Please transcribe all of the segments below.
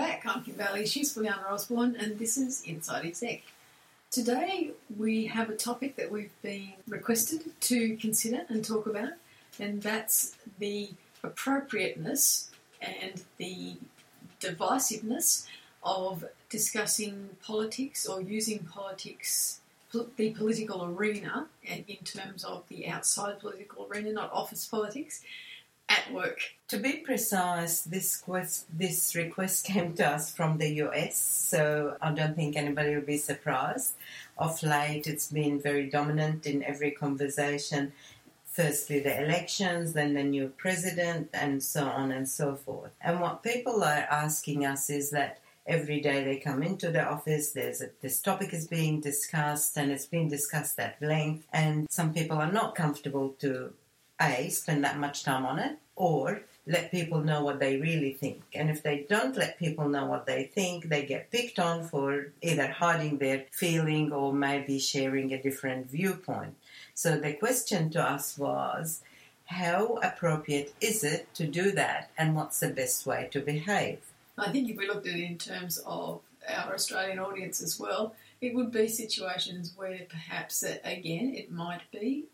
Back. I'm Kim Bailey. She's Brianna Osborne, and this is Inside Exec. Today we have a topic that we've been requested to consider and talk about, and that's the appropriateness and the divisiveness of discussing politics or using politics, the political arena, in terms of the outside political arena, not office politics, at work. To be precise, this quest, this request came to us from the US, so I don't think anybody will be surprised. Of late, it's been very dominant in every conversation. Firstly, the elections, then the new president, and so on and so forth. And what people are asking us is that every day they come into the office, there's a, this topic is being discussed, and it's being discussed at length, and some people are not comfortable to a, spend that much time on it, or let people know what they really think. And if they don't let people know what they think, they get picked on for either hiding their feeling or maybe sharing a different viewpoint. So the question to us was how appropriate is it to do that, and what's the best way to behave? I think if we looked at it in terms of our Australian audience as well, it would be situations where perhaps, uh, again, it might be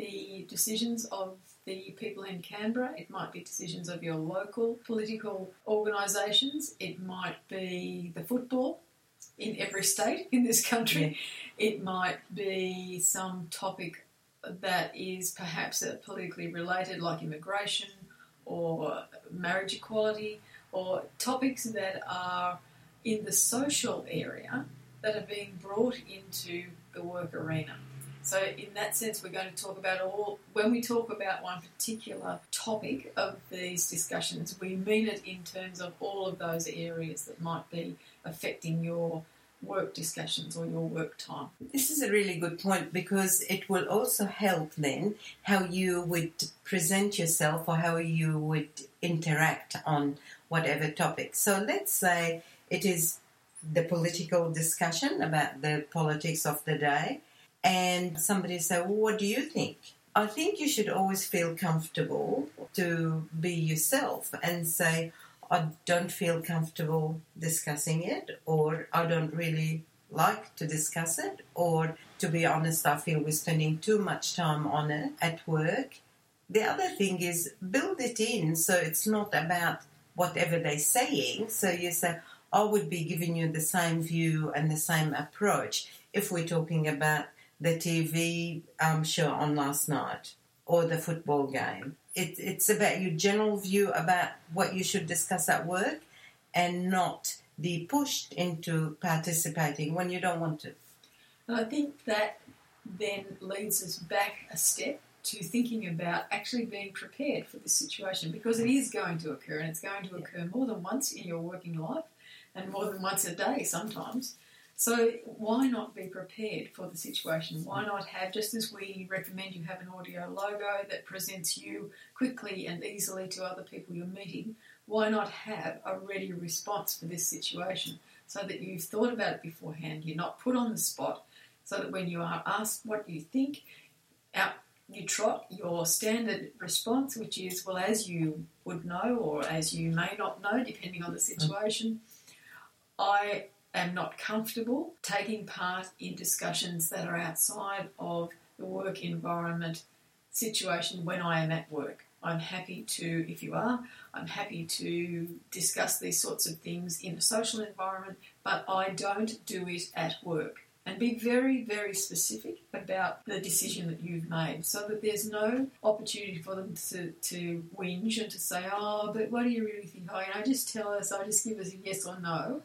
the decisions of the people in Canberra, it might be decisions of your local political organisations, it might be the football in every state in this country, yeah. it might be some topic that is perhaps politically related, like immigration or marriage equality, or topics that are in the social area that are being brought into the work arena. So, in that sense, we're going to talk about all, when we talk about one particular topic of these discussions, we mean it in terms of all of those areas that might be affecting your work discussions or your work time. This is a really good point because it will also help then how you would present yourself or how you would interact on whatever topic. So let's say it is the political discussion about the politics of the day and somebody say, well, what do you think? I think you should always feel comfortable to be yourself and say, I don't feel comfortable discussing it, or I don't really like to discuss it, or to be honest, I feel we're spending too much time on it at work. The other thing is build it in so it's not about whatever they're saying. So you say, I would be giving you the same view and the same approach if we're talking about the TV um, show on last night or the football game. It, it's about your general view about what you should discuss at work and not be pushed into participating when you don't want to. I think that then leads us back a step to thinking about actually being prepared for this situation because it is going to occur and it's going to occur more than once in your working life and more than once a day sometimes. So why not be prepared for the situation? Why not have, just as we recommend you have an audio logo that presents you quickly and easily to other people you're meeting, why not have a ready response for this situation so that you've thought about it beforehand, you're not put on the spot, so that when you are asked what you think, out you trot your standard response, which is, well, as you would know or as you may not know, depending on the mm. situation, I am not comfortable taking part in discussions that are outside of the work environment situation when I am at work. I'm happy to, if you are, I'm happy to discuss these sorts of things in a social environment, but I don't do it at work. And be very, very specific about the decision that you've made so that there's no opportunity for them to, to whinge and to say, oh, but what do you really think? Oh, you know, just tell us, I just give us a yes or no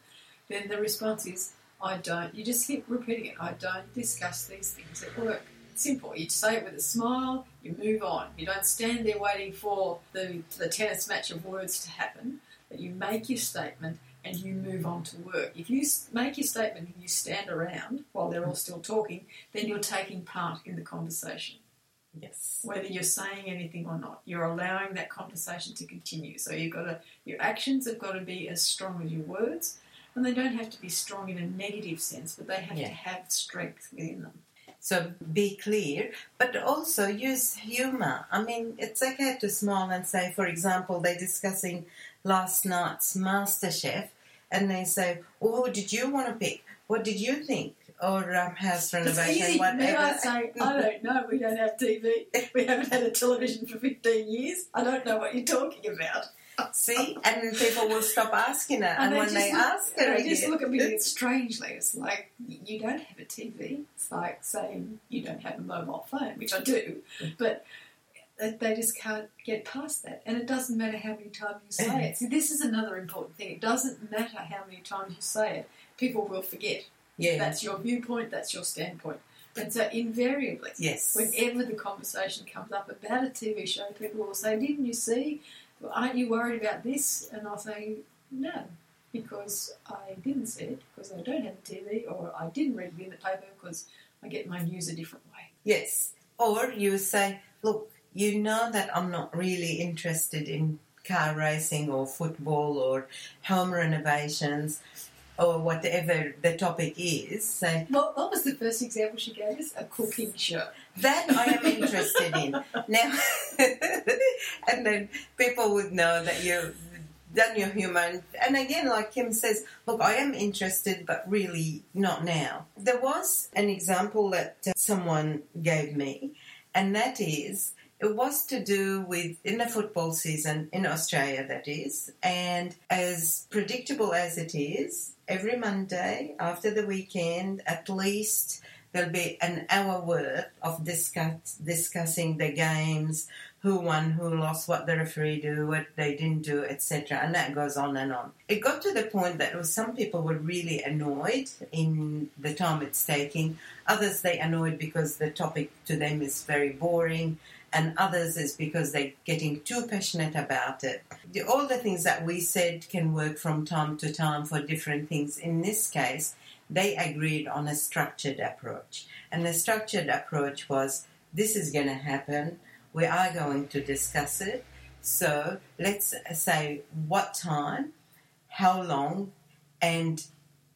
then the response is, I don't. You just keep repeating it. I don't discuss these things at work. simple. You say it with a smile, you move on. You don't stand there waiting for the, the tennis match of words to happen, but you make your statement and you move on to work. If you make your statement and you stand around while they're all still talking, then you're taking part in the conversation. Yes. Whether you're saying anything or not, you're allowing that conversation to continue. So you've got to, your actions have got to be as strong as your words, and they don't have to be strong in a negative sense, but they have yeah. to have strength within them. So be clear, but also use humor. I mean, it's okay to smile and say, for example, they're discussing last night's MasterChef, and they say, "Oh, who did you want to pick? What did you think?" Or um, house renovation, whatever. Me, I say, I don't know. We don't have TV. We haven't had a television for 15 years. I don't know what you're talking about. See, and then people will stop asking it, and, they when they look, ask and it they just look at me strangely. It's like you don't have a TV. It's like saying you don't have a mobile phone, which I do, but they just can't get past that. And it doesn't matter how many times you say it. See, this is another important thing. It doesn't matter how many times you say it. People will forget. yeah, That's your viewpoint. That's your standpoint. And so invariably, yes, Whenever the conversation comes up about a TV show, people will say, Didn't you see? Aren't you worried about this? And I'll say, No, because I didn't see it, because I don't have a TV, or I didn't read it in the paper because I get my news a different way. yes. Or you say, look, you know that I'm not really interested in car racing or football or home renovations or whatever the topic is. Say What, what was the first example she gave us? A cooking show. that I am interested in now, and then people would know that you've done your human. And again, like Kim says, look, I am interested, but really not now. There was an example that uh, someone gave me, and that is it was to do with in the football season in Australia, that is, and as predictable as it is, every Monday after the weekend, at least there'll be an hour worth of discuss, discussing the games, who won, who lost, what the referee do, what they didn't do, etc. And that goes on and on. It got to the point that some people were really annoyed in the time it's taking. Others they annoyed because the topic to them is very boring and others is because they're getting too passionate about it. All the things that we said can work from time to time for different things. In this case, they agreed on a structured approach. And the structured approach was this is going to happen, we are going to discuss it. So let's say what time, how long, and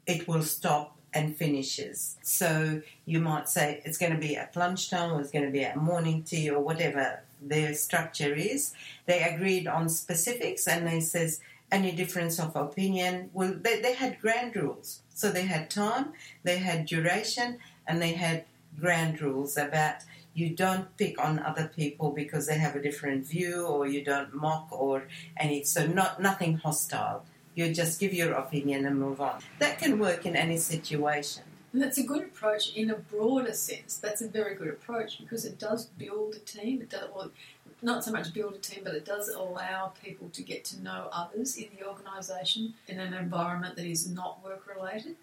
it will stop and finishes. So you might say it's going to be at lunchtime or it's going to be at morning tea or whatever their structure is. They agreed on specifics and they says any difference of opinion. Well, they, they had grand rules. So they had time, they had duration, and they had grand rules about you don't pick on other people because they have a different view or you don't mock or any so not nothing hostile you just give your opinion and move on that can work in any situation And that's a good approach in a broader sense. That's a very good approach because it does build a team. It does, well, not so much build a team, but it does allow people to get to know others in the organisation in an environment that is not work related.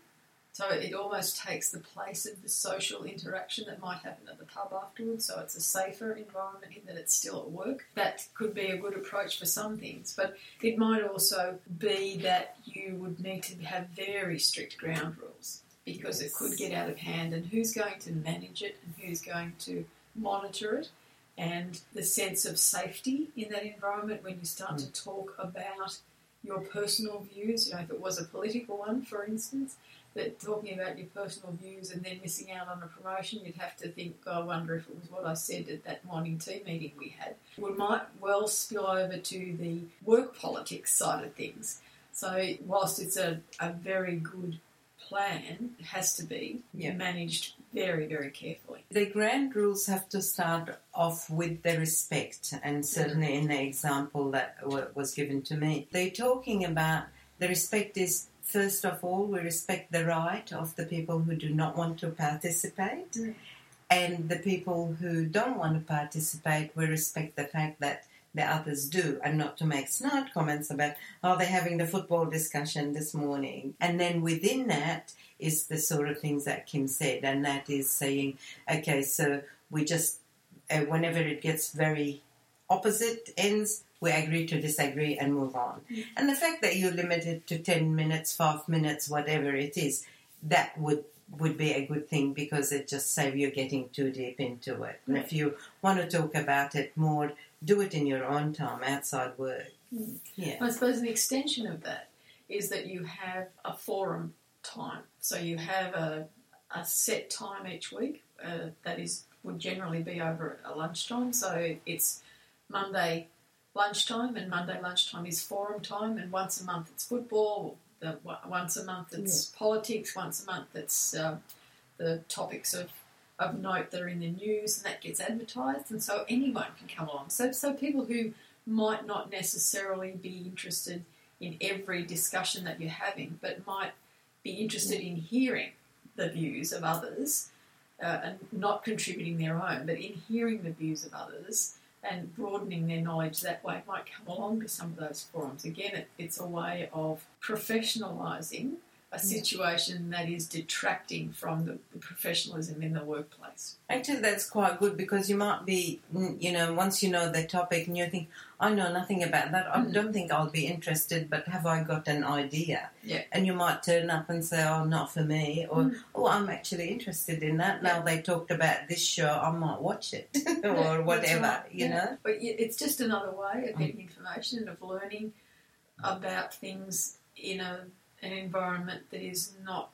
So it almost takes the place of the social interaction that might happen at the pub afterwards. So it's a safer environment in that it's still at work. That could be a good approach for some things, but it might also be that you would need to have very strict ground rules because it could get out of hand and who's going to manage it and who's going to monitor it and the sense of safety in that environment when you start to talk about your personal views, you know, if it was a political one, for instance, that talking about your personal views and then missing out on a promotion, you'd have to think, oh, I wonder if it was what I said at that morning tea meeting we had. It might well spill over to the work politics side of things. So, whilst it's a, a very good plan, it has to be Yeah. managed very, very carefully. the grand rules have to start off with the respect and mm. certainly in the example that was given to me they're talking about the respect is first of all we respect the right of the people who do not want to participate Mm. and the people who don't want to participate we respect the fact that the others do and not to make snide comments about oh they're having the football discussion this morning and then within that is the sort of things that kim said and that is saying okay so we just uh, whenever it gets very opposite ends we agree to disagree and move on and the fact that you're limited to 10 minutes 5 minutes whatever it is that would would be a good thing because it just saves you getting too deep into it and if you want to talk about it more do it in your own time outside work Mm. yeah I suppose an extension of that is that you have a forum time. So you have a, a set time each week uh, that is would generally be over a lunchtime. So it's Monday lunchtime, and Monday lunchtime is forum time, and once a month it's football. The, once a month it's politics. Once a month it's uh, the topics of of note that are in the news, and that gets advertised, and so anyone can come along. So so people who might not necessarily be interested in every discussion that you're having, but might be interested in hearing the views of others uh, and not contributing their own, but in hearing the views of others and broadening their knowledge that way might come along to some of those forums. Again, it, it's a way of professionalising a situation that is detracting from the, the, professionalism in the workplace. Actually, that's quite good because you might be, you know, once you know the topic and you think, I know nothing about that, I mm. don't think I'll be interested, but have I got an idea? Yeah. And you might turn up and say, oh, not for me, or, mm. oh, I'm actually interested in that. Yeah. Now they talked about this show, I might watch it, or yeah, whatever, right. you yeah. know. But it's just another way of getting mm. information and of learning about things in a an environment that is not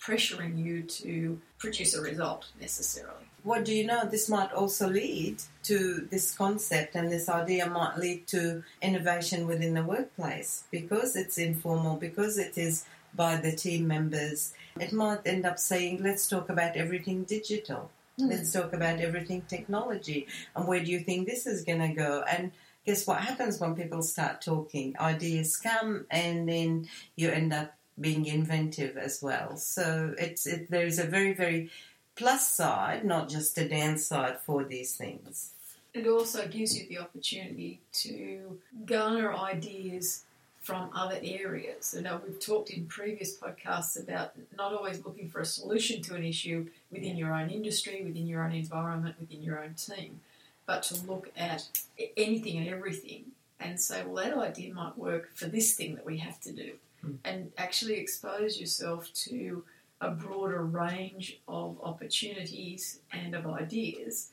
pressuring you to produce a result necessarily. What do you know? This might also lead to this concept, and this idea might lead to innovation within the workplace because it's informal, because it is by the team members. It might end up saying, let's talk about everything digital. Mm. Let's talk about everything technology. And where do you think this is going to go? And guess what happens when people start talking? Ideas come, and then you end up being inventive as well. So it's it, there's a very very plus side, not just a downside for these things. It also gives you the opportunity to garner ideas from other areas. You uh, know, we've talked in previous podcasts about not always looking for a solution to an issue within your own industry, within your own environment, within your own team, but to look at anything and everything and say, well, that idea might work for this thing that we have to do, mm. and actually expose yourself to a broader range of opportunities and of ideas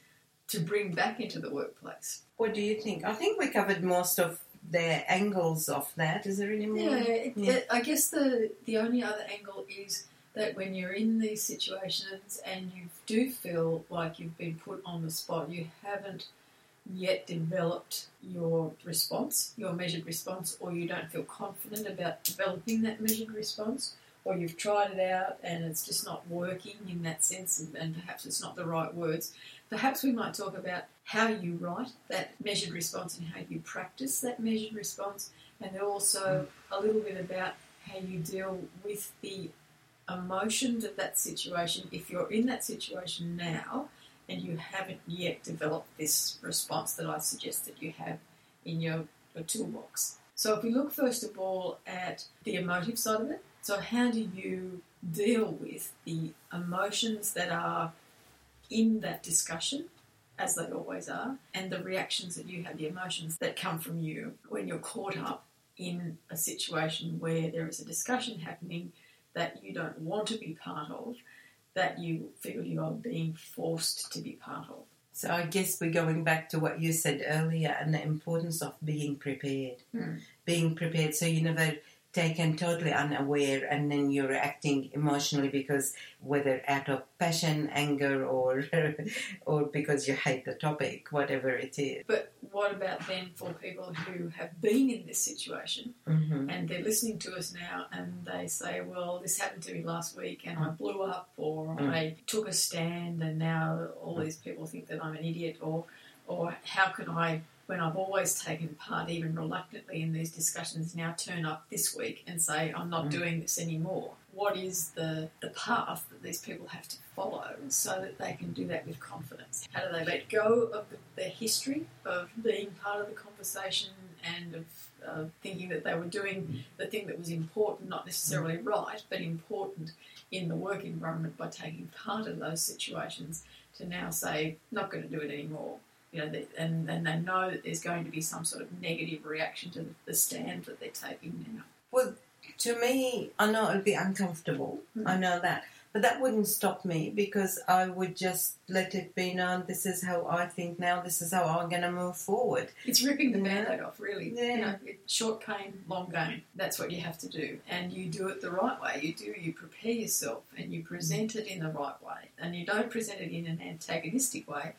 to bring back into the workplace. What do you think? I think we covered most of the angles of that. Is there any more? Yeah, it, yeah. It, I guess the the only other angle is that when you're in these situations and you do feel like you've been put on the spot, you haven't yet developed your response, your measured response, or you don't feel confident about developing that measured response, or you've tried it out and it's just not working in that sense, and, and perhaps it's not the right words. Perhaps we might talk about how you write that measured response and how you practice that measured response, and also mm. a little bit about how you deal with the emotions of that situation if you're in that situation now and you haven't yet developed this response that I suggest that you have in your, your toolbox. So, if we look first of all at the emotive side of it, so how do you deal with the emotions that are in that discussion, as they always are, and the reactions that you have, the emotions that come from you when you're caught up in a situation where there is a discussion happening that you don't want to be part of, that you feel you are being forced to be part of. So I guess we're going back to what you said earlier and the importance of being prepared. Hmm. Being prepared so you never taken totally unaware and then you're acting emotionally because whether out of passion anger or or because you hate the topic whatever it is but what about then for people who have been in this situation mm-hmm. and they're listening to us now and they say well this happened to me last week and i mm. blew up or mm. i took a stand and now all these people think that i'm an idiot or or how can i when I've always taken part, even reluctantly, in these discussions, now turn up this week and say, I'm not mm. doing this anymore. What is the, the path that these people have to follow so that they can do that with confidence? How do they let go of the, their history of being part of the conversation and of uh, thinking that they were doing mm. the thing that was important, not necessarily mm. right, but important in the work environment by taking part in those situations to now say, not going to do it anymore you know, and, and they know that there's going to be some sort of negative reaction to the stand that they're taking now. Well, to me, I know it'll be uncomfortable. Mm. I know that. But that wouldn't stop me because I would just let it be known this is how I think now, this is how I'm going to move forward. It's ripping the Yeah. band-aid off, really. Yeah. You know, short pain, long gain. That's what you have to do. And you do it the right way. You do, you prepare yourself and you present it in the right way. And you don't present it in an antagonistic way,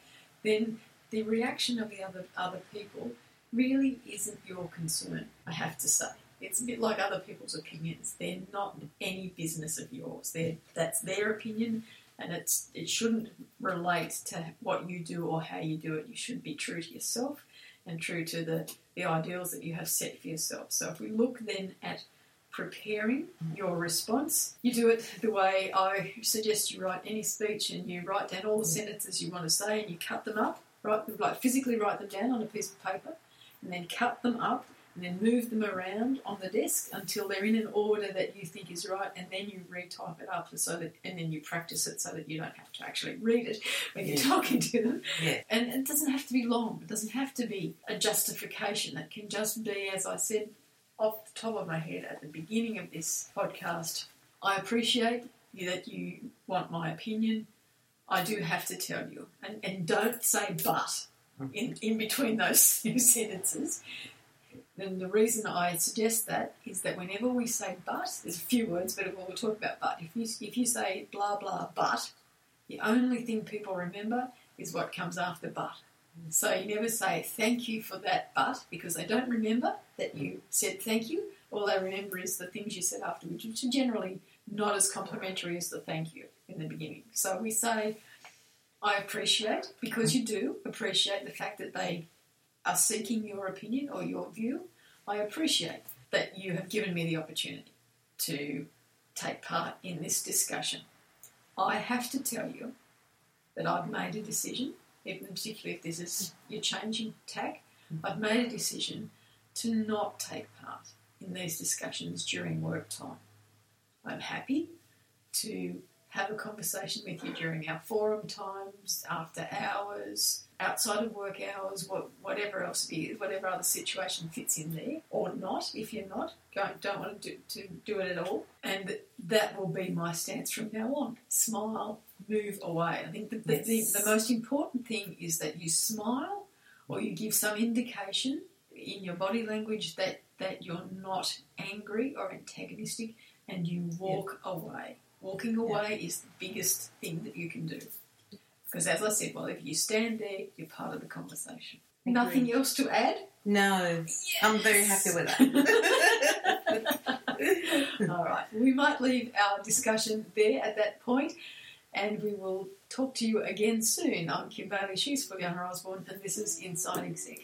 then the reaction of the other other people really isn't your concern, I have to say. It's a bit like other people's opinions. They're not any business of yours. They're, that's their opinion and it's it shouldn't relate to what you do or how you do it. You should be true to yourself and true to the, the ideals that you have set for yourself. So if we look then at preparing mm-hmm. your response, you do it the way I suggest you write any speech and you write down all the mm-hmm. sentences you want to say and you cut them up, right? Like physically write them down on a piece of paper and then cut them up and then move them around on the desk until they're in an order that you think is right, and then you retype it up so that, and then you practice it so that you don't have to actually read it when you're Yeah. talking to them. Yeah. And it doesn't have to be long. It doesn't have to be a justification. It can just be, as I said off the top of my head at the beginning of this podcast, I appreciate that you want my opinion. I do have to tell you, and, and don't say but in, in between those two sentences. And the reason I suggest that is that whenever we say but, there's a few words, but we'll talk about but. If you, if you say blah blah but, the only thing people remember is what comes after but. So you never say thank you for that but because they don't remember that you said thank you. All they remember is the things you said afterwards, which are generally not as complimentary as the thank you in the beginning. So we say, I appreciate, because you do appreciate the fact that they are seeking your opinion or your view. I appreciate that you have given me the opportunity to take part in this discussion. I have to tell you that I've made a decision, even particularly if this is your changing tack, I've made a decision to not take part in these discussions during work time. I'm happy to have a conversation with you during our forum times, after hours, outside of work hours, what, whatever else it is, whatever other situation fits in there, or not if you're not, don't, don't want to do, to do it at all. And that will be my stance from now on. Smile, move away. I think the, the, Yes. the, the most important thing is that you smile or you give some indication in your body language that, that you're not angry or antagonistic and you walk away. Walking away is the biggest thing that you can do. Because as I said, well, if you stand there, you're part of the conversation. Agreed. Nothing else to add? No, I'm very happy with that. All right. We might leave our discussion there at that point, and we will talk to you again soon. I'm Kim Bailey, she's Fuliana Osborne, and this is Inside Exec.